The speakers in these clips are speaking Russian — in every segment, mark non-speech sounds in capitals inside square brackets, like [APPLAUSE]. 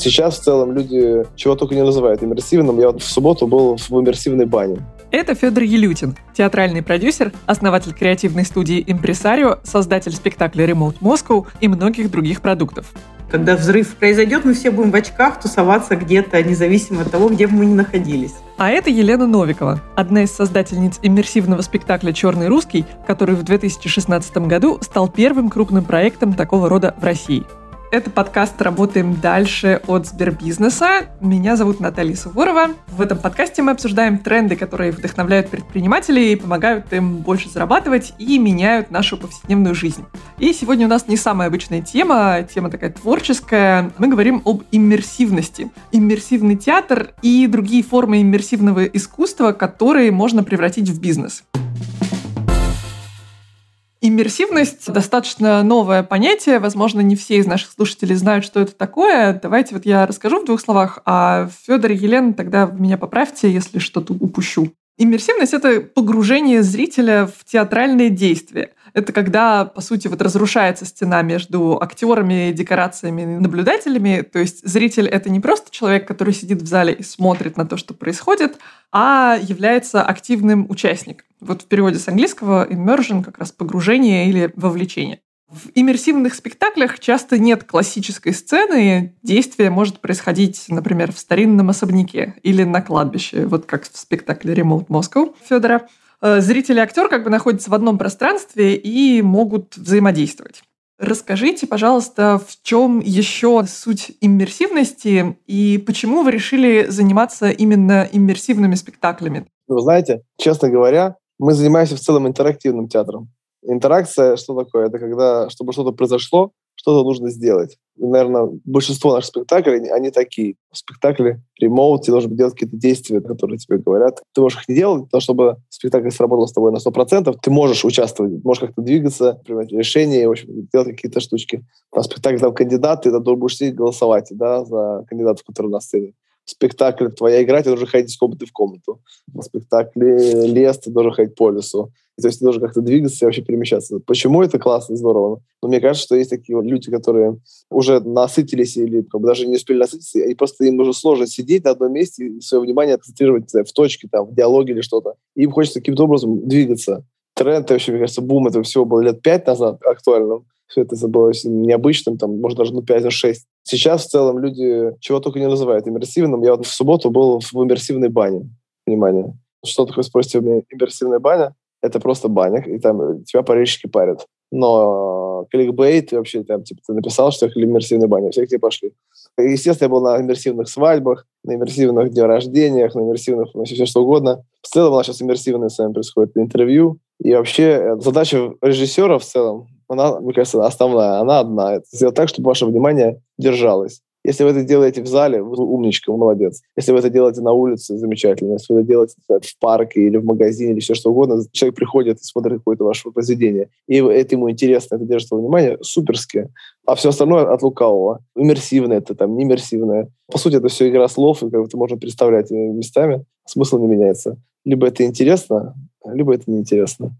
Сейчас в целом люди чего только не называют иммерсивным. Я вот в субботу был в иммерсивной бане. Это Федор Елютин, театральный продюсер, основатель креативной студии «Импресарио», создатель спектакля «Remote Moscow» и многих других продуктов. Когда взрыв произойдет, мы все будем в очках тусоваться где-то, независимо от того, где бы мы ни находились. А это Елена Новикова, одна из создательниц иммерсивного спектакля «Черный русский», который в 2016 году стал первым крупным проектом такого рода в России. Это подкаст «Работаем дальше» от Сбербизнеса. Меня зовут Наталья Суворова. В этом подкасте мы обсуждаем тренды, которые вдохновляют предпринимателей, помогают им больше зарабатывать и меняют нашу повседневную жизнь. И сегодня у нас не самая обычная тема, тема такая творческая. Мы говорим об иммерсивности. Иммерсивный театр и другие формы иммерсивного искусства, которые можно превратить в бизнес. Иммерсивность достаточно новое понятие. Возможно, не все из наших слушателей знают, что это такое. Давайте вот я расскажу в двух словах, а Федор и Елена тогда меня поправьте, если что-то упущу. Иммерсивность — это погружение зрителя в театральное действие. Это когда, по сути, вот разрушается стена между актерами, декорациями и наблюдателями. То есть зритель — это не просто человек, который сидит в зале и смотрит на то, что происходит, а является активным участником. Вот в переводе с английского immersion как раз погружение или вовлечение. В иммерсивных спектаклях часто нет классической сцены. Действие может происходить, например, в старинном особняке или на кладбище, вот как в спектакле «Remote Moscow» Федора. Э, зритель и актер как бы находятся в одном пространстве и могут взаимодействовать. Расскажите, пожалуйста, в чем еще суть иммерсивности и почему вы решили заниматься именно иммерсивными спектаклями? Вы знаете, честно говоря, мы занимаемся в целом интерактивным театром. Интеракция, что такое? Это когда, чтобы что-то произошло, что-то нужно сделать. И, наверное, большинство наших спектаклей, они такие. В спектакле ремоут, тебе должны делать какие-то действия, которые тебе говорят. Ты можешь их не делать, но чтобы спектакль сработал с тобой на 100%, ты можешь участвовать, можешь как-то двигаться, принимать решения, в общем, делать какие-то штучки. На спектакле там кандидаты, ты будешь сидеть голосовать да, за кандидатов, которые на сцене спектакль твоя игра, ты должен ходить из комнаты в комнату. В спектакле лес, ты должен ходить по лесу. То есть ты должен как-то двигаться и вообще перемещаться. Почему это классно, здорово? Но мне кажется, что есть такие люди, которые уже насытились или как бы даже не успели насытиться, и просто им уже сложно сидеть на одном месте и свое внимание концентрировать в точке, там, в диалоге или что-то. Им хочется каким-то образом двигаться. Тренд, вообще, мне кажется, бум этого всего был лет пять назад актуальным. Все это было необычным, там, может, даже ну, 5-6. Сейчас в целом люди чего только не называют иммерсивным. Я вот в субботу был в иммерсивной бане. Внимание. Что такое, спросите у меня, иммерсивная баня? Это просто баня, и там тебя парильщики парят. Но кликбейт, вообще там, типа, ты написал, что я иммерсивная баня, все к тебе пошли. Естественно, я был на иммерсивных свадьбах, на иммерсивных днях рождениях, на иммерсивных, ну, все что угодно. В целом у нас сейчас иммерсивное с вами происходит интервью. И вообще э, задача режиссера в целом, она, мне кажется, основная, она одна. Это сделать так, чтобы ваше внимание держалось. Если вы это делаете в зале, вы умничка, вы молодец. Если вы это делаете на улице, замечательно. Если вы это делаете в парке или в магазине или все что угодно, человек приходит и смотрит какое-то ваше произведение, и это ему интересно, это держит его внимание, суперски. А все остальное от лукавого. Иммерсивное это там, не иммерсивное. По сути, это все игра слов, и как это можно представлять местами, смысл не меняется. Либо это интересно, либо это неинтересно.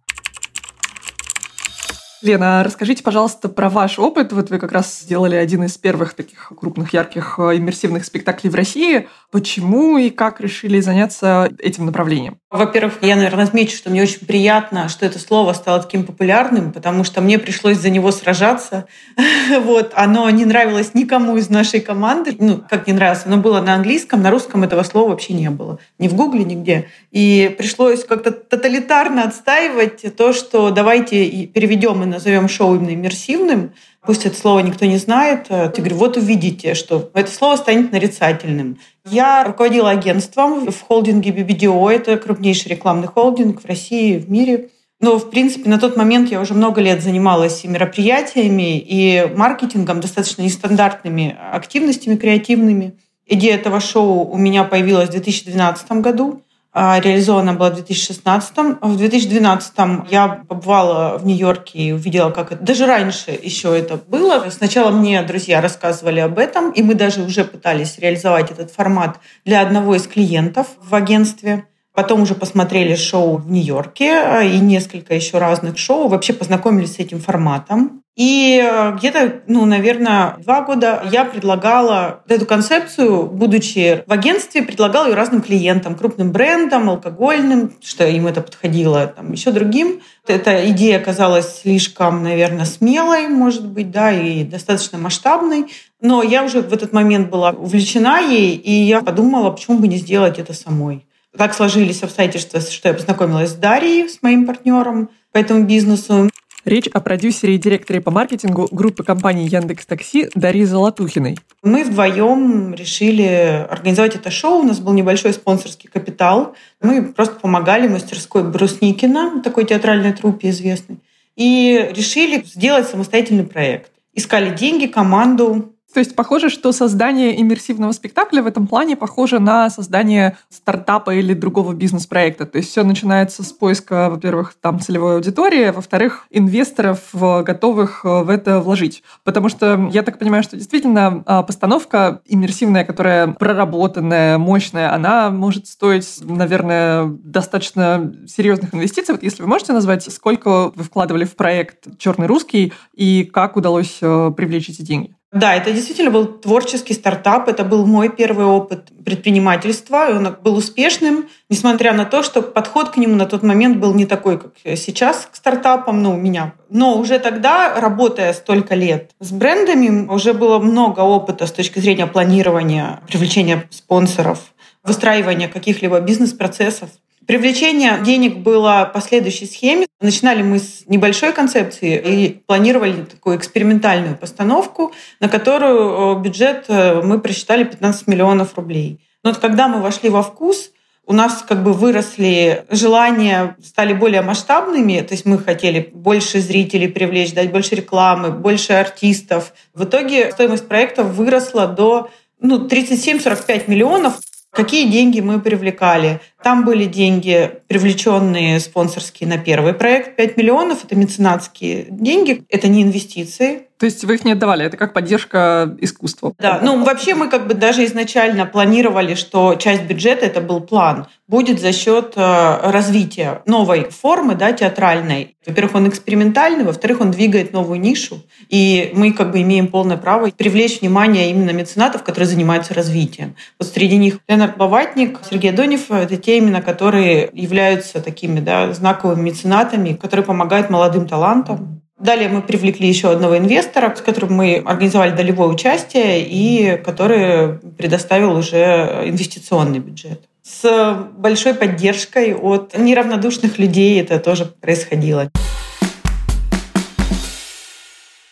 Лена, расскажите, пожалуйста, про ваш опыт. Вот вы как раз сделали один из первых таких крупных, ярких э, иммерсивных спектаклей в России. Почему и как решили заняться этим направлением? Во-первых, я, наверное, отмечу, что мне очень приятно, что это слово стало таким популярным, потому что мне пришлось за него сражаться. [LAUGHS] вот, оно не нравилось никому из нашей команды. Ну, как не нравилось, оно было на английском, на русском этого слова вообще не было. Ни в Гугле, нигде. И пришлось как-то тоталитарно отстаивать то, что давайте переведем назовем шоу именно иммерсивным, Пусть это слово никто не знает. Я говорю, вот увидите, что это слово станет нарицательным. Я руководила агентством в холдинге BBDO. Это крупнейший рекламный холдинг в России, в мире. Но, в принципе, на тот момент я уже много лет занималась и мероприятиями, и маркетингом, достаточно нестандартными активностями креативными. Идея этого шоу у меня появилась в 2012 году. А, реализована была в 2016. В 2012 я побывала в Нью-Йорке и увидела, как это... Даже раньше еще это было. Сначала мне друзья рассказывали об этом, и мы даже уже пытались реализовать этот формат для одного из клиентов в агентстве. Потом уже посмотрели шоу в Нью-Йорке а, и несколько еще разных шоу. Вообще познакомились с этим форматом. И э, где-то, ну, наверное, два года я предлагала эту концепцию, будучи в агентстве, предлагала ее разным клиентам, крупным брендам, алкогольным, что им это подходило, там, еще другим. Эта идея оказалась слишком, наверное, смелой, может быть, да, и достаточно масштабной. Но я уже в этот момент была увлечена ей, и я подумала, почему бы не сделать это самой. Так сложились обстоятельства, что я познакомилась с Дарьей, с моим партнером по этому бизнесу. Речь о продюсере и директоре по маркетингу группы компании Яндекс Такси Дарьи Золотухиной. Мы вдвоем решили организовать это шоу. У нас был небольшой спонсорский капитал. Мы просто помогали мастерской Брусникина, такой театральной труппе известной, и решили сделать самостоятельный проект. Искали деньги, команду, то есть похоже, что создание иммерсивного спектакля в этом плане похоже на создание стартапа или другого бизнес-проекта. То есть все начинается с поиска, во-первых, там целевой аудитории, а во-вторых, инвесторов, готовых э, в это вложить. Потому что я так понимаю, что действительно а, постановка иммерсивная, которая проработанная, мощная, она может стоить, наверное, достаточно серьезных инвестиций. Вот если вы можете назвать, сколько вы вкладывали в проект «Черный русский» и как удалось э, привлечь эти деньги? Да, это действительно был творческий стартап. Это был мой первый опыт предпринимательства. И он был успешным, несмотря на то, что подход к нему на тот момент был не такой, как сейчас к стартапам, ну, у меня. Но уже тогда, работая столько лет с брендами, уже было много опыта с точки зрения планирования, привлечения спонсоров, выстраивания каких-либо бизнес-процессов. Привлечение денег было по следующей схеме. Начинали мы с небольшой концепции и планировали такую экспериментальную постановку, на которую э, бюджет э, мы просчитали 15 миллионов рублей. Но вот когда мы вошли во вкус, у нас как бы выросли желания, стали более масштабными, то есть мы хотели больше зрителей привлечь, дать больше рекламы, больше артистов. В итоге стоимость проекта выросла до ну, 37-45 миллионов. Какие деньги мы привлекали? Там были деньги, привлеченные спонсорские на первый проект. 5 миллионов — это меценатские деньги, это не инвестиции. То есть вы их не отдавали, это как поддержка искусства? Да, ну вообще мы как бы даже изначально планировали, что часть бюджета, это был план, будет за счет э, развития новой формы, да, театральной. Во-первых, он экспериментальный, во-вторых, он двигает новую нишу, и мы как бы имеем полное право привлечь внимание именно меценатов, которые занимаются развитием. Вот среди них Леонард Баватник, Сергей Донев — это те именно, которые являются такими да, знаковыми меценатами, которые помогают молодым талантам. Далее мы привлекли еще одного инвестора, с которым мы организовали долевое участие и который предоставил уже инвестиционный бюджет. С большой поддержкой от неравнодушных людей это тоже происходило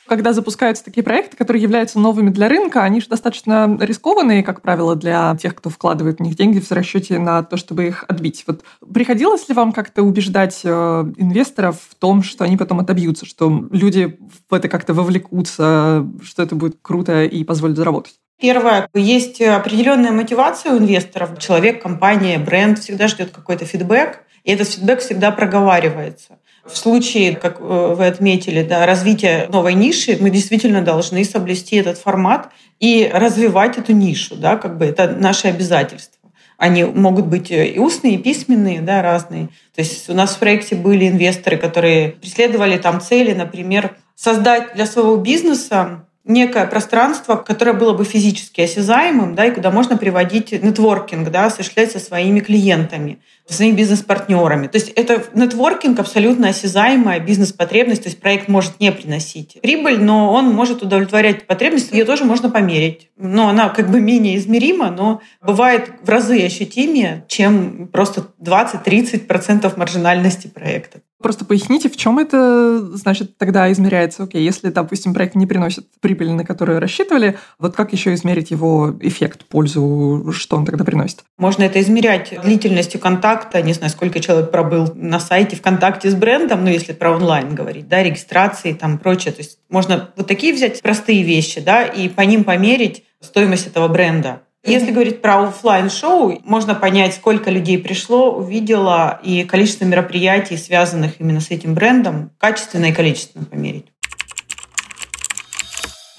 когда запускаются такие проекты, которые являются новыми для рынка, они же достаточно рискованные, как правило, для тех, кто вкладывает в них деньги в расчете на то, чтобы их отбить. Вот приходилось ли вам как-то убеждать э, инвесторов в том, что они потом отобьются, что люди в это как-то вовлекутся, что это будет круто и позволит заработать? Первое, есть определенная мотивация у инвесторов. Человек, компания, бренд всегда ждет какой-то фидбэк, и этот фидбэк всегда проговаривается. В случае, как э, вы отметили, да, развития новой ниши, мы действительно должны соблюсти этот формат и развивать эту нишу. Да, как бы это наше обязательство. Они могут быть и устные, и письменные, да, разные. То есть у нас в проекте были инвесторы, которые преследовали там цели, например, создать для своего бизнеса некое пространство, которое было бы физически осязаемым, да, и куда можно приводить нетворкинг, да, осуществлять со своими клиентами, со своими бизнес-партнерами. То есть это нетворкинг абсолютно осязаемая бизнес-потребность, то есть проект может не приносить прибыль, но он может удовлетворять потребность, ее тоже можно померить. Но она как бы менее измерима, но бывает в разы ощутимее, чем просто 20-30% маржинальности проекта. Просто поясните, в чем это, значит, тогда измеряется? Окей, если, допустим, проект не приносит прибыли, на которую рассчитывали, вот как еще измерить его эффект, пользу, что он тогда приносит? Можно это измерять длительностью контакта, не знаю, сколько человек пробыл на сайте ВКонтакте с брендом, ну, если про онлайн говорить, да, регистрации там прочее. То есть можно вот такие взять простые вещи, да, и по ним померить стоимость этого бренда. Если говорить про офлайн шоу можно понять, сколько людей пришло, увидело, и количество мероприятий, связанных именно с этим брендом, качественно и количественно померить.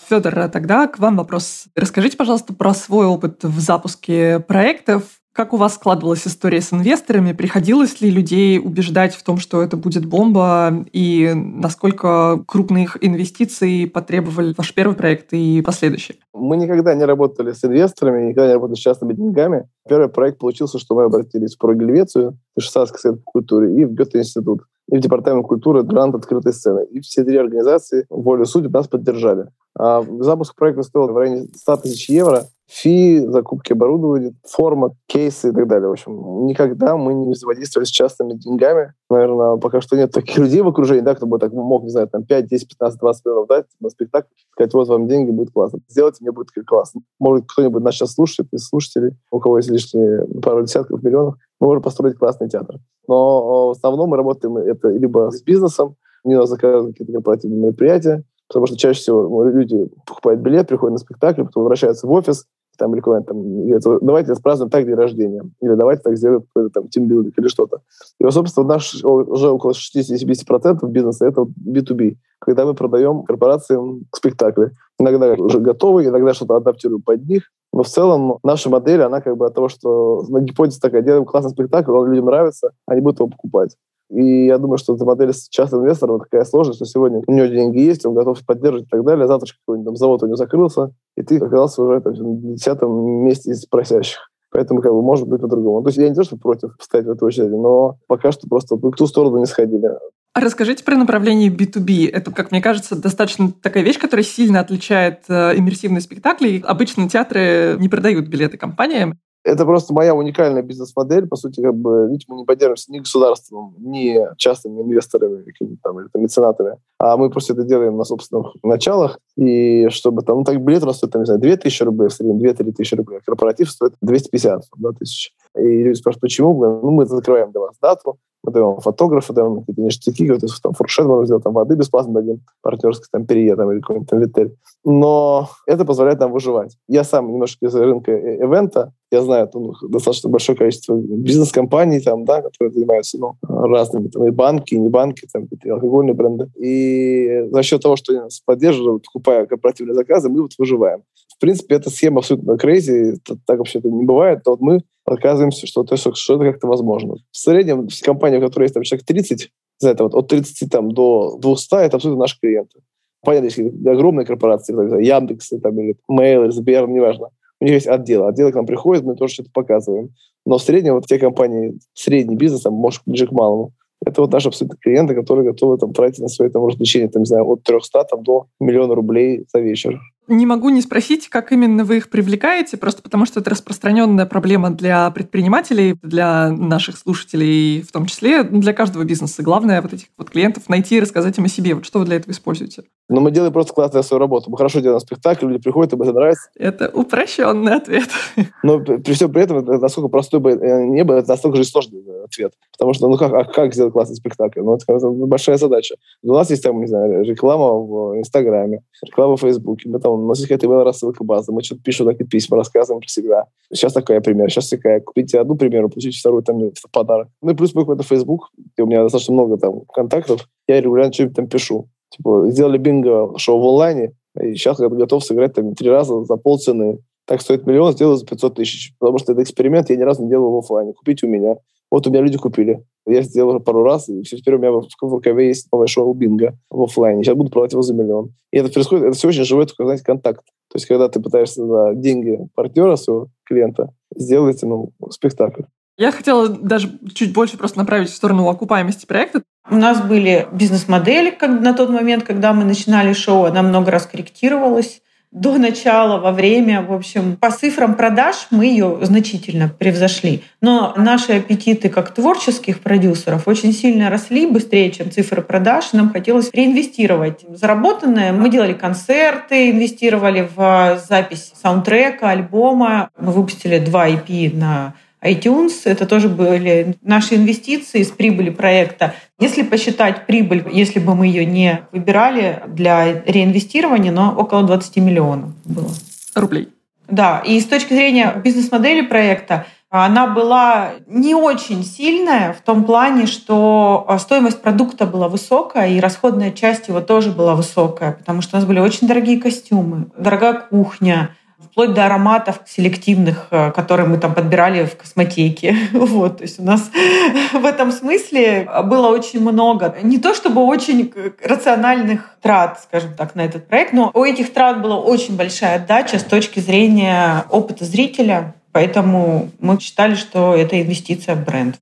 Федор, а тогда к вам вопрос. Расскажите, пожалуйста, про свой опыт в запуске проектов. Как у вас складывалась история с инвесторами? Приходилось ли людей убеждать в том, что это будет бомба? И насколько крупных инвестиций потребовали ваш первый проект и последующий? Мы никогда не работали с инвесторами, никогда не работали с частными деньгами. Первый проект получился, что мы обратились в Прогельвецию, в Швейцарский совет по культуре и в Гёте-институт и в Департамент культуры грант открытой сцены. И все три организации волю судеб нас поддержали. А запуск проекта стоил в районе 100 тысяч евро фи, закупки оборудования, форма, кейсы и так далее. В общем, никогда мы не взаимодействовали с частными деньгами. Наверное, пока что нет таких людей в окружении, да, кто бы так мог, не знаю, там 5, 10, 15, 20 миллионов дать на спектакль, сказать, вот вам деньги, будет классно. Сделайте, мне будет классно. Может, кто-нибудь нас сейчас слушает из слушателей, у кого есть лишние пару десятков миллионов, мы можем построить классный театр. Но в основном мы работаем это либо с бизнесом, они нас заказывают какие-то корпоративные мероприятия, потому что чаще всего люди покупают билет, приходят на спектакль, потом возвращаются в офис, там, или там, давайте спразднуем так день рождения, или давайте так сделаем какой-то там тимбилдинг или что-то. И, собственно, наш уже около 60-70% бизнеса — это B2B, когда мы продаем корпорациям спектакли. Иногда уже готовы, иногда что-то адаптируем под них, но в целом наша модель, она как бы от того, что на гипотезе такая, делаем классный спектакль, он людям нравится, они будут его покупать. И я думаю, что эта модель с частным инвестором такая сложная, что сегодня у него деньги есть, он готов поддерживать и так далее, а завтра какой-нибудь там завод у него закрылся, и ты оказался уже там, на десятом месте из просящих. Поэтому как бы может быть по-другому. То есть я не то, что против встать в эту очередь, но пока что просто в ту сторону не сходили. А расскажите про направление B2B. Это, как мне кажется, достаточно такая вещь, которая сильно отличает э, иммерсивные спектакли. Обычно театры не продают билеты компаниям. Это просто моя уникальная бизнес-модель. По сути, как бы, ведь мы не поддерживаемся ни государством, ни частными инвесторами там, или там, меценатами, а мы просто это делаем на собственных началах. И чтобы там, ну, так билет у нас стоит, там, не знаю, 2 тысячи рублей, в среднем 2-3 тысячи рублей. Корпоратив стоит 250 да, тысяч. И люди спрашивают, почему? Ну, мы закрываем для вас дату, мы даем фотографа, даем какие-то ништяки, какой-то там фуршет можно сделать, там воды бесплатно дадим, партнерский там перье там, или какой-нибудь там витель. Но это позволяет нам выживать. Я сам немножко из рынка э, ивента, я знаю ну, достаточно большое количество бизнес-компаний, там, да, которые занимаются ну, разными, там, и банки, и не банки, там, и алкогольные бренды. И за счет того, что они нас поддерживают, покупая корпоративные заказы, мы вот выживаем. В принципе, эта схема абсолютно crazy, так вообще-то не бывает, но вот мы оказываемся, что, то, что, это как-то возможно. В среднем в компании, у которой есть там человек 30, за это вот от 30 там, до 200, это абсолютно наши клиенты. Понятно, если огромные корпорации, там, Яндекс, там, или Mail, Сбер, неважно, у них есть отдел. Отделы к нам приходят, мы тоже что-то показываем. Но в среднем вот те компании, средний бизнес, там, может, ближе к малому, это вот наши абсолютно клиенты, которые готовы там, тратить на свои там, развлечения, там, не знаю, от 300 там, до миллиона рублей за вечер. Не могу не спросить, как именно вы их привлекаете, просто потому что это распространенная проблема для предпринимателей, для наших слушателей в том числе, для каждого бизнеса. Главное вот этих вот клиентов найти и рассказать им о себе. Вот что вы для этого используете? Ну, мы делаем просто классную свою работу. Мы хорошо делаем спектакль, люди приходят, им это нравится. Это упрощенный ответ. [LAUGHS] Но при всем при этом, насколько простой бы э, не был, это настолько же сложный ответ. Потому что, ну как, а как сделать классный спектакль? Ну, это большая задача. У нас есть там, не знаю, реклама в Инстаграме, реклама в Фейсбуке. Мы там у нас есть какая-то email-рассылка база, мы что-то пишем такие письма, рассказываем про себя. Сейчас такая пример, сейчас такая. Купите одну примеру, получите вторую там в подарок. Ну и плюс мой какой-то Facebook, где у меня достаточно много там контактов, я регулярно что-нибудь там пишу. Типа, сделали бинго шоу в онлайне, и сейчас я готов сыграть там три раза за полцены. Так стоит миллион, сделаю за 500 тысяч. Потому что это эксперимент, я ни разу не делал в офлайне. Купите у меня. Вот у меня люди купили. Я сделал уже пару раз, и все, теперь у меня в, РКВ есть новое шоу Бинго в офлайне. Сейчас буду продавать его за миллион. И это происходит, это все очень живой, только, знаете, контакт. То есть, когда ты пытаешься за деньги партнера своего клиента сделать ну, спектакль. Я хотела даже чуть больше просто направить в сторону окупаемости проекта. У нас были бизнес-модели как на тот момент, когда мы начинали шоу, она много раз корректировалась до начала, во время. В общем, по цифрам продаж мы ее значительно превзошли. Но наши аппетиты как творческих продюсеров очень сильно росли быстрее, чем цифры продаж. Нам хотелось реинвестировать заработанное. Мы делали концерты, инвестировали в запись саундтрека, альбома. Мы выпустили два EP на iTunes. Это тоже были наши инвестиции с прибыли проекта. Если посчитать прибыль, если бы мы ее не выбирали для реинвестирования, но около 20 миллионов было. Рублей. Да, и с точки зрения бизнес-модели проекта, она была не очень сильная в том плане, что стоимость продукта была высокая, и расходная часть его тоже была высокая, потому что у нас были очень дорогие костюмы, дорогая кухня, вплоть до ароматов селективных, э, которые мы там подбирали в косметике. [LAUGHS] Вот, то есть у нас [LAUGHS] в этом смысле было очень много. Не то чтобы очень рациональных трат, скажем так, на этот проект, но у этих трат была очень большая отдача с точки зрения опыта зрителя, Поэтому мы считали, что это инвестиция в бренд.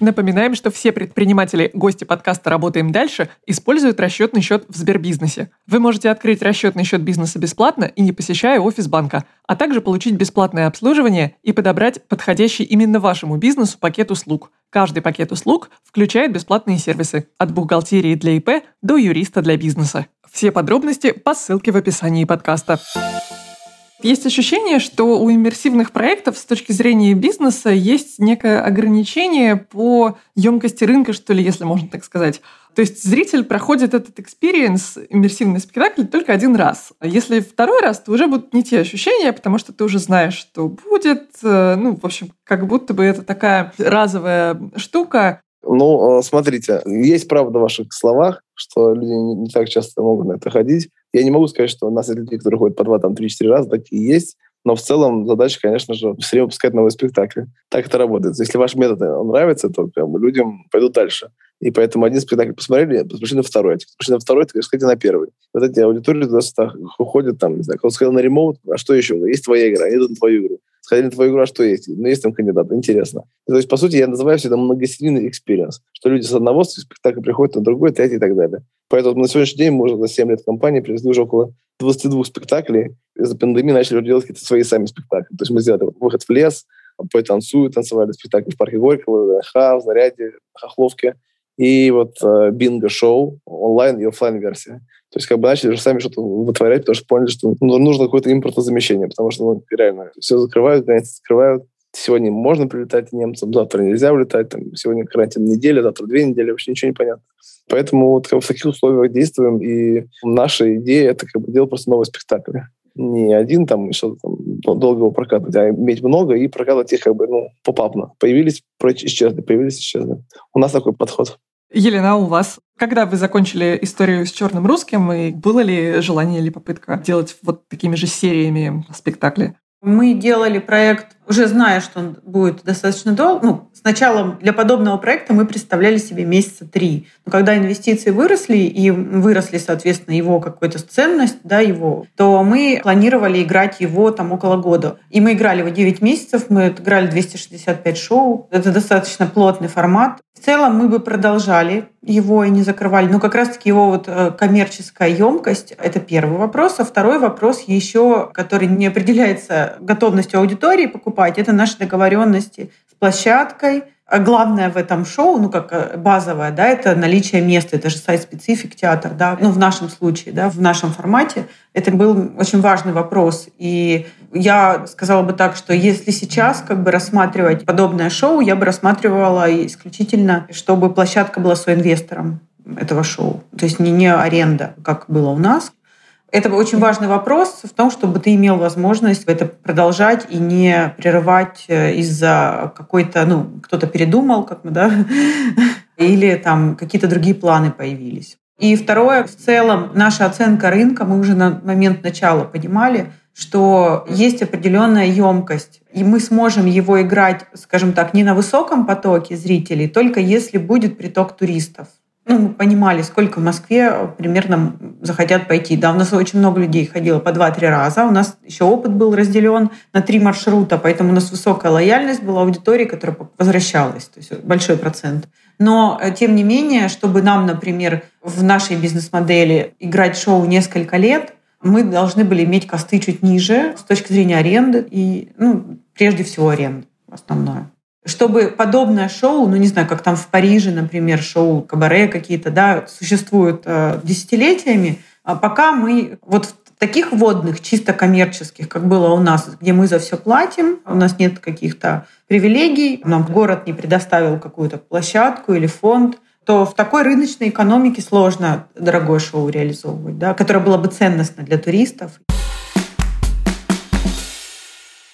Напоминаем, что все предприниматели, гости подкаста «Работаем дальше» используют расчетный счет в Сбербизнесе. Вы можете открыть расчетный счет бизнеса бесплатно и не посещая офис банка, а также получить бесплатное обслуживание и подобрать подходящий именно вашему бизнесу пакет услуг. Каждый пакет услуг включает бесплатные сервисы от бухгалтерии для ИП до юриста для бизнеса. Все подробности по ссылке в описании подкаста. Есть ощущение, что у иммерсивных проектов с точки зрения бизнеса есть некое ограничение по емкости рынка, что ли, если можно так сказать. То есть зритель проходит этот experience, иммерсивный спектакль, только один раз. А если второй раз, то уже будут не те ощущения, потому что ты уже знаешь, что будет. Э, ну, в общем, как будто бы это такая разовая штука. Ну, э, смотрите, есть правда в ваших словах, что люди не так часто могут на это ходить. Я не могу сказать, что у нас есть люди, которые ходят по два, там, три-четыре раза, такие есть. Но в целом задача, конечно же, время выпускать новые спектакли. Так это работает. Если ваш метод нравится, то бы, людям пойдут дальше. И поэтому один спектакль посмотрели, посмотрели на второй. Посмотрели на второй, то сходите на первый. Вот эти аудитории туда уходят, там, не знаю, кто сходил на Remote, а что еще? Есть твоя игра, они идут на твою игру. Сходили на твою игру, а что есть? Ну, есть там кандидат, интересно. И, то есть, по сути, я называю все это многосерийный experience, что люди с одного спектакля приходят на другой, третий и так далее. Поэтому на сегодняшний день мы уже за 7 лет компании привезли уже около 22 спектаклей. Из-за пандемии начали делать какие-то свои сами спектакли. То есть мы сделали выход в лес, пой танцуют, танцевали спектакли в парке Горького, в ха, в Заряде, в Хохловке. И вот э, бинго-шоу, онлайн и офлайн версия То есть как бы начали же сами что-то вытворять, потому что поняли, что ну, нужно какое-то импортозамещение, потому что ну, реально все закрывают, границы закрывают. Сегодня можно прилетать немцам, завтра нельзя улетать, там, сегодня карантин неделя, завтра две недели, вообще ничего не понятно. Поэтому вот как бы в таких условиях действуем, и наша идея — это как бы делать просто новый спектакль. Не один там что-то там долго его прокатывать, а иметь много и прокатывать их как бы ну, попапно. Появились, исчезли, появились, исчезли. У нас такой подход. Елена, у вас, когда вы закончили историю с черным русским, и было ли желание или попытка делать вот такими же сериями спектакли? Мы делали проект, уже зная, что он будет достаточно долго. Ну, сначала для подобного проекта мы представляли себе месяца три. Но когда инвестиции выросли, и выросли, соответственно, его какая-то ценность, да, его, то мы планировали играть его там около года. И мы играли его 9 месяцев, мы играли 265 шоу. Это достаточно плотный формат. В целом мы бы продолжали его и не закрывали. Но как раз-таки его вот э, коммерческая емкость — это первый вопрос. А второй вопрос еще, который не определяется готовностью аудитории покупать, это наши договоренности с площадкой, а главное в этом шоу, ну как э, базовое, да, это наличие места, это же сайт-специфик театр, да, ну в нашем случае, да, в нашем формате, это был очень важный вопрос. И я сказала бы так, что если сейчас как бы рассматривать подобное шоу, я бы рассматривала исключительно, чтобы площадка была соинвестором этого шоу. То есть не, не аренда, как было у нас, это очень важный вопрос в том, чтобы ты имел возможность это продолжать и не прерывать э, из-за какой-то, ну, кто-то передумал, как мы, да, [LAUGHS] или там какие-то другие планы появились. И второе, в целом, наша оценка рынка, мы уже на момент начала понимали, что есть определенная емкость, и мы сможем его играть, скажем так, не на высоком потоке зрителей, только если будет приток туристов ну, мы понимали, сколько в Москве примерно захотят пойти. Да, у нас очень много людей ходило по 2-3 раза. У нас еще опыт был разделен на три маршрута, поэтому у нас высокая лояльность была аудитории, которая возвращалась, то есть большой процент. Но, э, тем не менее, чтобы нам, например, в нашей бизнес-модели играть шоу несколько лет, мы должны были иметь косты чуть ниже с точки зрения аренды и, ну, прежде всего, аренды основное чтобы подобное шоу, ну не знаю, как там в Париже, например, шоу кабаре какие-то, да, существуют э, десятилетиями, а пока мы вот в таких водных, чисто коммерческих, как было у нас, где мы за все платим, у нас нет каких-то привилегий, нам город не предоставил какую-то площадку или фонд, то в такой рыночной экономике сложно дорогое шоу реализовывать, да, которое было бы ценностно для туристов.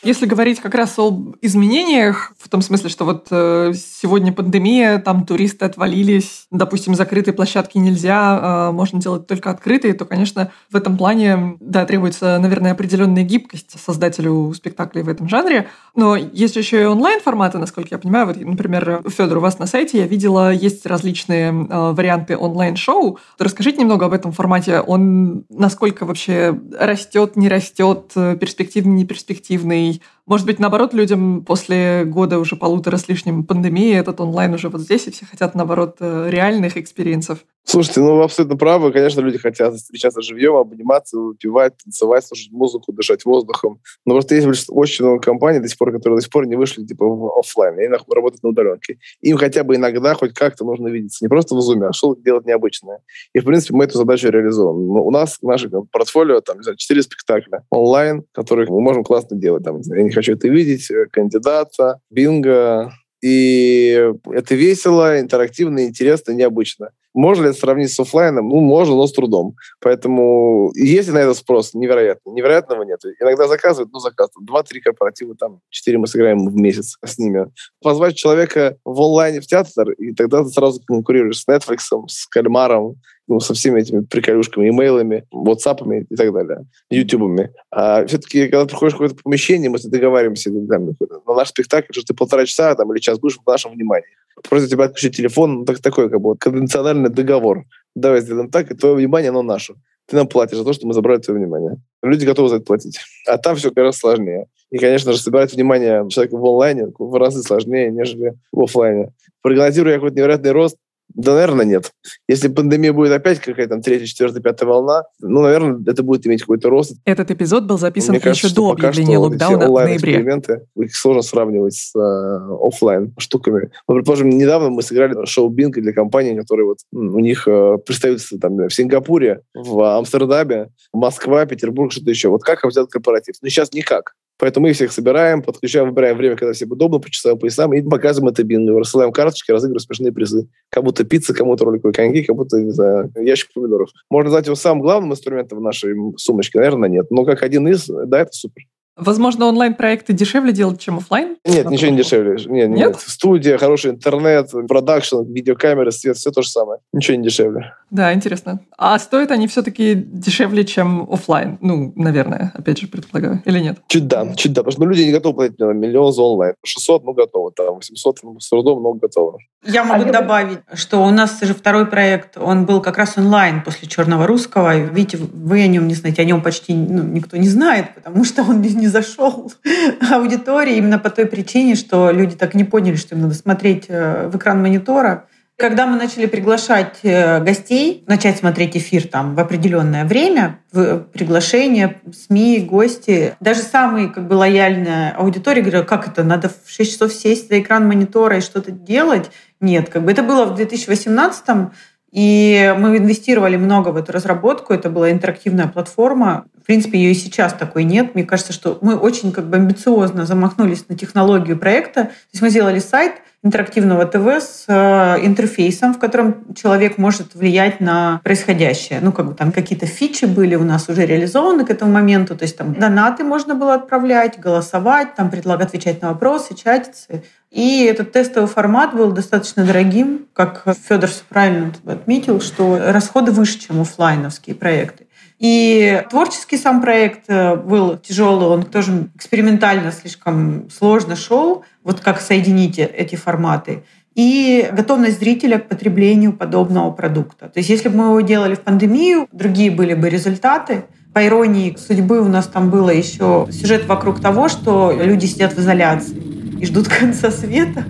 Если говорить как раз об изменениях, в том смысле, что вот э, сегодня пандемия, там туристы отвалились, допустим, закрытые площадки нельзя, э, можно делать только открытые, то, конечно, в этом плане, да, требуется, наверное, определенная гибкость создателю спектаклей в этом жанре. Но есть еще и онлайн-форматы, насколько я понимаю. Вот, например, Федор, у вас на сайте я видела, есть различные э, варианты онлайн-шоу. Расскажите немного об этом формате. Он насколько вообще растет, не растет, перспективный, не перспективный? yeah Может быть, наоборот, людям после года уже полутора с лишним пандемии этот онлайн уже вот здесь, и все хотят, наоборот, э, реальных experience ов. Слушайте, ну вы абсолютно правы. Конечно, люди хотят встречаться живьем, обниматься, выпивать, танцевать, слушать музыку, дышать воздухом. Но просто есть очень много компаний до сих пор, которые до сих пор не вышли типа в офлайн, они работают на удаленке. Им хотя бы иногда хоть как-то нужно видеться. Не просто в зуме, а что делать необычное. И, в принципе, мы эту задачу реализуем. Но у нас, в нашем портфолио, там, не знаю, 4 спектакля онлайн, которых мы можем классно делать. Там, не хочу это видеть, э, кандидата, бинго, и это весело, интерактивно, интересно, необычно. Можно ли это сравнить с офлайном? Ну, можно, но с трудом. Поэтому есть на это спрос невероятно. Невероятного нет. Иногда заказывают, ну, заказ. Два-три корпоратива, там, четыре мы сыграем в месяц с ними. Позвать человека в онлайне в театр, и тогда ты сразу конкурируешь с Netflix, с Кальмаром, ну, со всеми этими приколюшками, имейлами, ватсапами и так далее, ютубами. А все-таки, когда приходишь в какое-то помещение, мы договариваемся там, на наш спектакль, что ты полтора часа там, или час будешь в нашем внимании. Просят тебя отключить телефон, ну, так, такой как бы конвенциональный договор. Давай сделаем так, и твое внимание, оно наше. Ты нам платишь за то, что мы забрали твое внимание. Люди готовы за это платить. А там все гораздо сложнее. И, конечно же, собирать внимание человека в онлайне в разы сложнее, нежели в офлайне. Прогнозируя какой-то невероятный рост, да, наверное, нет. Если пандемия будет опять какая-то там третья, четвертая, пятая волна, ну, наверное, это будет иметь какой-то рост. Этот эпизод был записан Мне кажется, еще до объявления локдауна в ноябре. эксперименты, их сложно сравнивать с э, офлайн штуками. Ну, предположим, недавно мы сыграли шоу Бинг для компании, которые вот у них э, представительство там в Сингапуре, в Амстердаме, Москва, Петербург, что-то еще. Вот как взять корпоратив? Ну, сейчас никак. Поэтому мы их всех собираем, подключаем, выбираем время, когда всем удобно, по часовым поясам, и показываем это бинго. Рассылаем карточки, разыгрываем смешные призы. Кому-то пицца, кому-то роликовые коньки, кому-то, не знаю, ящик помидоров. Можно назвать его самым главным инструментом в нашей сумочке? Наверное, нет. Но как один из, да, это супер. Возможно, онлайн-проекты дешевле делать, чем офлайн? Нет, ничего не дешевле. Нет, нет? нет. Студия, хороший интернет, продакшн, видеокамеры, свет, все то же самое. Ничего не дешевле. Да, интересно. А стоят они все-таки дешевле, чем офлайн? Ну, наверное, опять же, предполагаю. Или нет? Чуть да, чуть да. Потому что ну, люди не готовы платить миллион за онлайн. 600, ну, готовы. Там 800, ну, с трудом, но готовы. Я могу а добавить, что у нас же второй проект, он был как раз онлайн после «Черного русского». Видите, вы о нем не знаете, о нем почти ну, никто не знает, потому что он не не зашел [LAUGHS] аудитории именно по той причине, что люди так не поняли, что им надо смотреть э, в экран монитора. Когда мы начали приглашать э, гостей, начать смотреть эфир там в определенное время, в приглашение, СМИ, гости, даже самые как бы лояльная аудитория говорила, как это, надо в 6 часов сесть за экран монитора и что-то делать? Нет, как бы это было в 2018 и мы инвестировали много в эту разработку. Это была интерактивная платформа. В принципе, ее и сейчас такой нет. Мне кажется, что мы очень как бы амбициозно замахнулись на технологию проекта. То есть мы сделали сайт интерактивного ТВ с э, интерфейсом, в котором человек может влиять на происходящее. Ну, как бы там какие-то фичи были у нас уже реализованы к этому моменту. То есть там донаты можно было отправлять, голосовать, там предлагать отвечать на вопросы, чатиться. И этот тестовый формат был достаточно дорогим, как Федор правильно отметил, что расходы выше, чем офлайновские проекты. И творческий сам проект э, был тяжелый, он тоже экспериментально слишком сложно шел, вот как соединить эти форматы. И готовность зрителя к потреблению подобного продукта. То есть если бы мы его делали в пандемию, другие были бы результаты. По иронии судьбы у нас там было еще сюжет вокруг того, что люди сидят в изоляции и ждут [LAUGHS] конца света.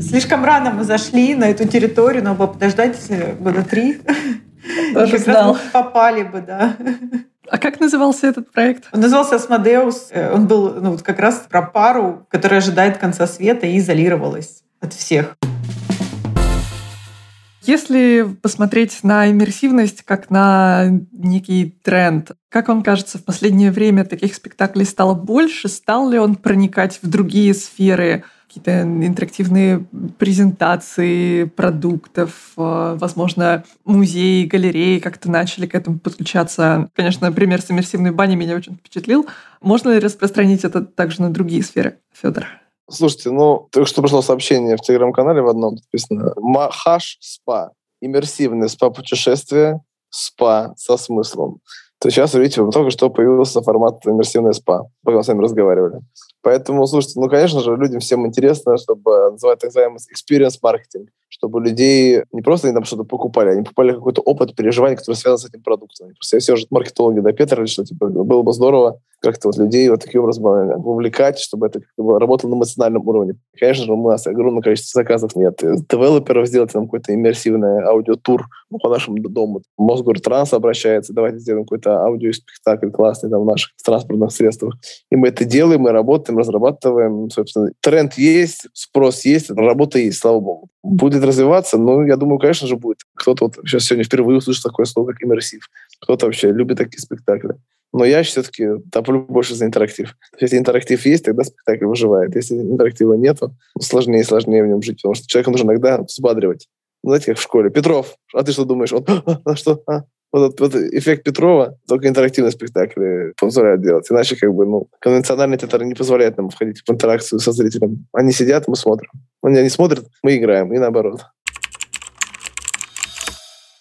Слишком рано мы зашли на эту территорию, надо было подождать года три. Тоже знал. попали бы, да. А как назывался этот проект? Он назывался «Асмодеус». Он был ну, вот как раз про пару, которая ожидает конца света и изолировалась от всех. Если посмотреть на иммерсивность как на некий тренд, как вам кажется, в последнее время таких спектаклей стало больше? Стал ли он проникать в другие сферы какие-то интерактивные презентации продуктов, э, возможно, музеи, галереи как-то начали к этому подключаться. Конечно, пример с иммерсивной баней меня очень впечатлил. Можно ли распространить это также на другие сферы, Федор? Слушайте, ну, только что пришло сообщение в телеграм-канале в одном, написано «Mahash Spa». Иммерсивное спа-путешествие, спа со смыслом то сейчас, видите, только что появился формат иммерсивное спа, пока мы с вами разговаривали. Поэтому, слушайте, ну, конечно же, людям всем интересно, чтобы называть так называемый experience маркетинг, чтобы людей не просто они там что-то покупали, они покупали какой-то опыт переживаний, который связан с этим продуктом. Просто все же маркетологи до Петра, что типа, было бы здорово как-то вот людей вот таким образом э, вовлекать, чтобы это как-то работало на эмоциональном уровне. Конечно же, у нас огромное количество заказов от девелоперов сделать нам какой-то иммерсивный аудиотур по нашему дому. Мосгортранс обращается, давайте сделаем какой-то аудиоспектакль классный там в наших транспортных средствах. И мы это делаем, мы работаем, разрабатываем. Собственно, тренд есть, спрос есть, работа есть, слава богу. Будет развиваться, ну, я думаю, конечно же, будет. Кто-то вот сейчас сегодня впервые услышит такое слово, как иммерсив. Кто-то вообще любит такие спектакли. Но я все-таки топлю больше за интерактив. Если интерактив есть, тогда спектакль выживает. Если интерактива нету, сложнее и сложнее в нем жить, потому что человеку нужно иногда взбадривать. Ну, знаете, как в школе. Петров, а ты что думаешь? Он, а, а, что? А? Вот этот, вот эффект Петрова только интерактивные спектакли позволяют делать. Иначе как бы, ну, конвенциональный театр не позволяет нам входить в интеракцию со зрителем. Они сидят, мы смотрим. Они, они смотрят, мы играем, и наоборот.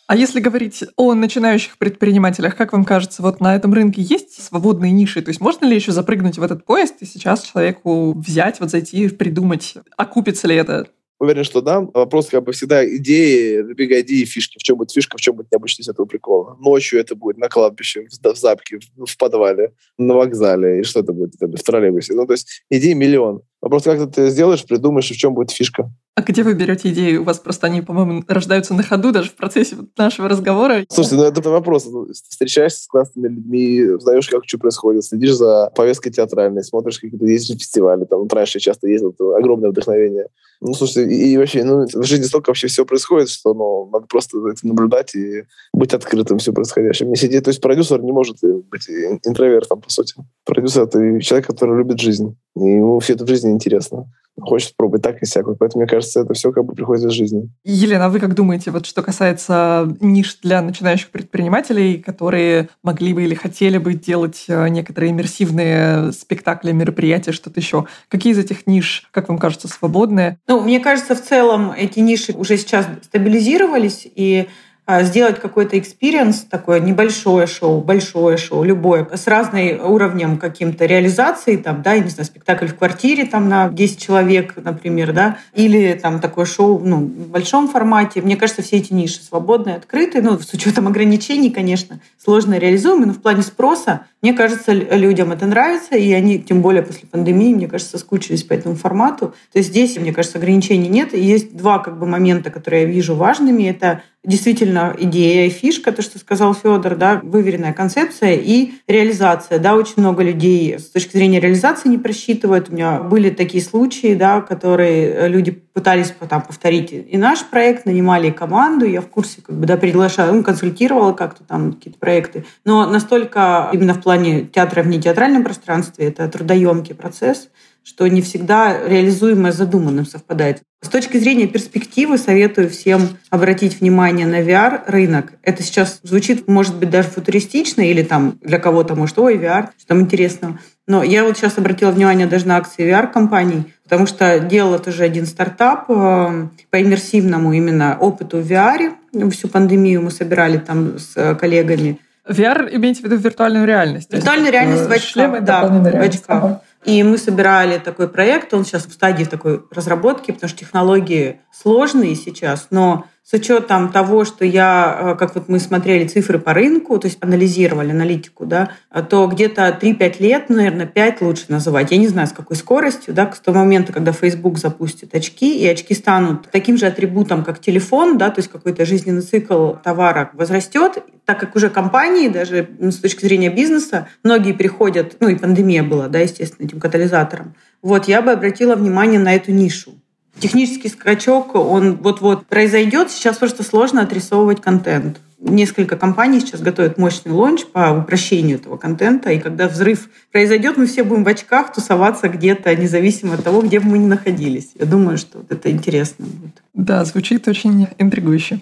А если говорить о начинающих предпринимателях, как вам кажется, вот на этом рынке есть свободные ниши? То есть можно ли еще запрыгнуть в этот поезд и сейчас человеку взять, вот зайти, придумать, окупится ли это? Уверен, что да. Вопрос как бы всегда идеи, бегади, фишки. В чем будет фишка, в чем будет необычность этого прикола. Ночью это будет на кладбище, в запке, в подвале, на вокзале. И что это будет в троллейбусе. Ну, то есть идей миллион. Вопрос, как ты это сделаешь, придумаешь, в чем будет фишка. А где вы берете идеи? У вас просто они, по-моему, рождаются на ходу даже в процессе нашего разговора. Слушайте, ну это вопрос. Ну, встречаешься с классными людьми, знаешь, как что происходит, следишь за повесткой театральной, смотришь какие-то ездишь фестивали. Там раньше часто ездил, это огромное вдохновение. Ну, слушайте, и, и вообще, ну, в жизни столько вообще всего происходит, что ну, надо просто это наблюдать и быть открытым все происходящее. Не сидеть, то есть продюсер не может быть интровертом, по сути. Продюсер — это человек, который любит жизнь. И ему все это в жизни интересно хочет пробовать так и всякое. Поэтому, мне кажется, это все как бы приходит из жизни. Елена, а вы как думаете, вот что касается ниш для начинающих предпринимателей, которые могли бы или хотели бы делать э, некоторые иммерсивные спектакли, мероприятия, что-то еще? Какие из этих ниш, как вам кажется, свободные? Ну, мне кажется, в целом эти ниши уже сейчас стабилизировались, и сделать какой-то experience, такое небольшое шоу, большое шоу, любое, с разным уровнем каким-то реализации, там, да, я не знаю, спектакль в квартире там на 10 человек, например, да, или там такое шоу, ну, в большом формате. Мне кажется, все эти ниши свободные, открытые, ну, с учетом ограничений, конечно, сложно реализуемые, но в плане спроса, мне кажется, людям это нравится, и они, тем более после пандемии, мне кажется, соскучились по этому формату. То есть здесь, мне кажется, ограничений нет. И есть два как бы момента, которые я вижу важными. Это действительно идея и фишка, то, что сказал Федор, да, выверенная концепция и реализация. Да, очень много людей с точки зрения реализации не просчитывают. У меня были такие случаи, да, которые люди пытались там, повторить и наш проект, нанимали команду, я в курсе, как бы, да, приглашала, ну, консультировала как-то там какие-то проекты. Но настолько именно в плане театра в нетеатральном пространстве это трудоемкий процесс, что не всегда реализуемое задуманным совпадает. С точки зрения перспективы советую всем обратить внимание на VR-рынок. Это сейчас звучит, может быть, даже футуристично, или там для кого-то, может, ой, VR, что там интересного. Но я вот сейчас обратила внимание даже на акции VR-компаний, потому что делал тоже один стартап э, по иммерсивному именно опыту в VR. Всю пандемию мы собирали там с коллегами. VR имеете в виду виртуальную реальность? Виртуальную реальность в очках. Да, в очках. И мы собирали такой проект, он сейчас в стадии такой разработки, потому что технологии сложные сейчас, но с учетом того, что я, э, как вот мы смотрели цифры по рынку, то есть анализировали аналитику, да, то где-то 3-5 лет, наверное, 5 лучше называть. Я не знаю, с какой скоростью, да, с того момента, когда Facebook запустит очки, и очки станут таким же атрибутом, как телефон, да, то есть какой-то жизненный цикл товара возрастет, так как уже компании, даже с точки зрения бизнеса, многие приходят, ну и пандемия была, да, естественно, этим катализатором. Вот я бы обратила внимание на эту нишу. Технический скачок, он вот-вот произойдет. Сейчас просто сложно отрисовывать контент. Несколько компаний сейчас готовят мощный лонч по упрощению этого контента, и когда взрыв произойдет, мы все будем в очках тусоваться где-то, независимо от того, где бы мы ни находились. Я думаю, что вот это интересно будет. Да, звучит очень интригующе.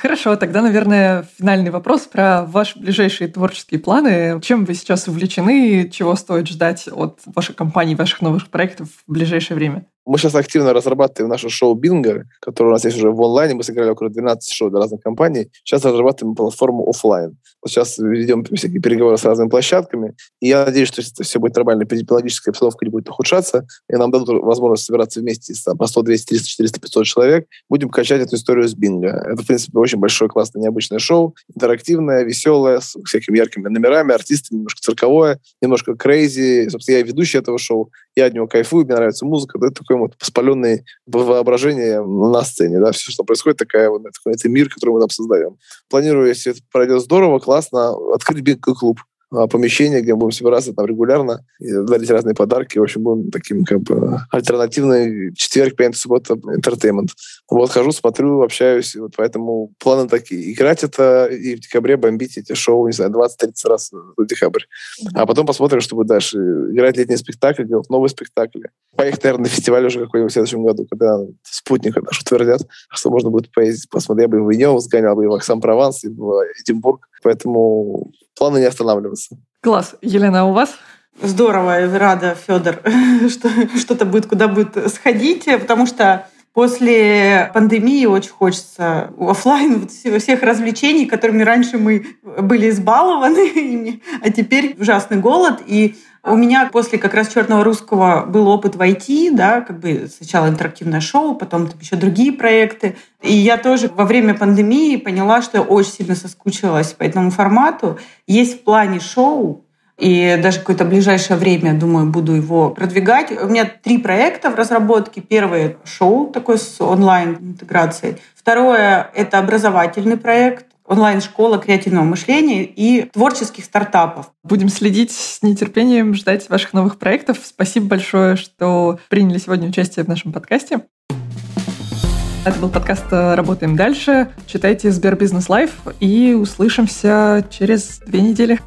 Хорошо, тогда, наверное, финальный вопрос про ваши ближайшие творческие планы. Чем вы сейчас увлечены, чего стоит ждать от вашей компании, ваших новых проектов в ближайшее время? Мы сейчас активно разрабатываем наше шоу «Бинго», которое у нас есть уже в онлайне. Мы сыграли около 12 шоу для разных компаний. Сейчас разрабатываем платформу офлайн. Вот сейчас ведем всякие переговоры с разными площадками. И я надеюсь, что это все будет нормально, эпидемиологическая обстановка не будет ухудшаться, и нам дадут возможность собираться вместе с, по 100, 200, 300, 400, 500 человек. Будем качать эту историю с бинго. Это, в принципе, очень большое, классное, необычное шоу. Интерактивное, веселое, с всякими яркими номерами, артистами, немножко цирковое, немножко крейзи. Собственно, я ведущий этого шоу. Я от него кайфую, мне нравится музыка. Это такой вот воспаленный воображение на сцене, да, все, что происходит, такая вот, такой, это мир, который мы там создаем. Планирую, если это пройдет здорово, классно, открыть бинго-клуб а, помещение, где мы будем собираться там регулярно и дарить разные подарки. В общем, будем таким как бы альтернативный четверг, пятница, суббота, entertainment. Вот хожу, смотрю, общаюсь, вот поэтому планы такие. Играть это и в декабре бомбить эти шоу, не знаю, 20-30 раз в декабрь. А потом посмотрим, что будет дальше. Играть летний спектакль, делать новые спектакли. Поехать, наверное, на фестиваль уже какой-нибудь в следующем году, когда спутник наш утвердят, что можно будет поездить, посмотреть. Я бы в Иньоу сгонял, бы и в Оксан-Прованс, и в Эдинбург. Поэтому планы не останавливаться. Класс. Елена, а у вас? Здорово, рада, Федор, [LAUGHS] что что-то будет, куда будет сходить, потому что после пандемии очень хочется офлайн вот всех развлечений, которыми раньше мы были избалованы, [LAUGHS] а теперь ужасный голод. И у меня после как раз черного русского был опыт в IT, да, как бы сначала интерактивное шоу, потом там еще другие проекты. И я тоже во время пандемии поняла, что я очень сильно соскучилась по этому формату. Есть в плане шоу, и даже какое-то ближайшее время, думаю, буду его продвигать. У меня три проекта в разработке. Первое — шоу такой с онлайн-интеграцией. Второе — это образовательный проект онлайн-школа креативного мышления и творческих стартапов. Будем следить с нетерпением, ждать ваших новых проектов. Спасибо большое, что приняли сегодня участие в нашем подкасте. Это был подкаст «Работаем дальше». Читайте СберБизнес Live и услышимся через две недели.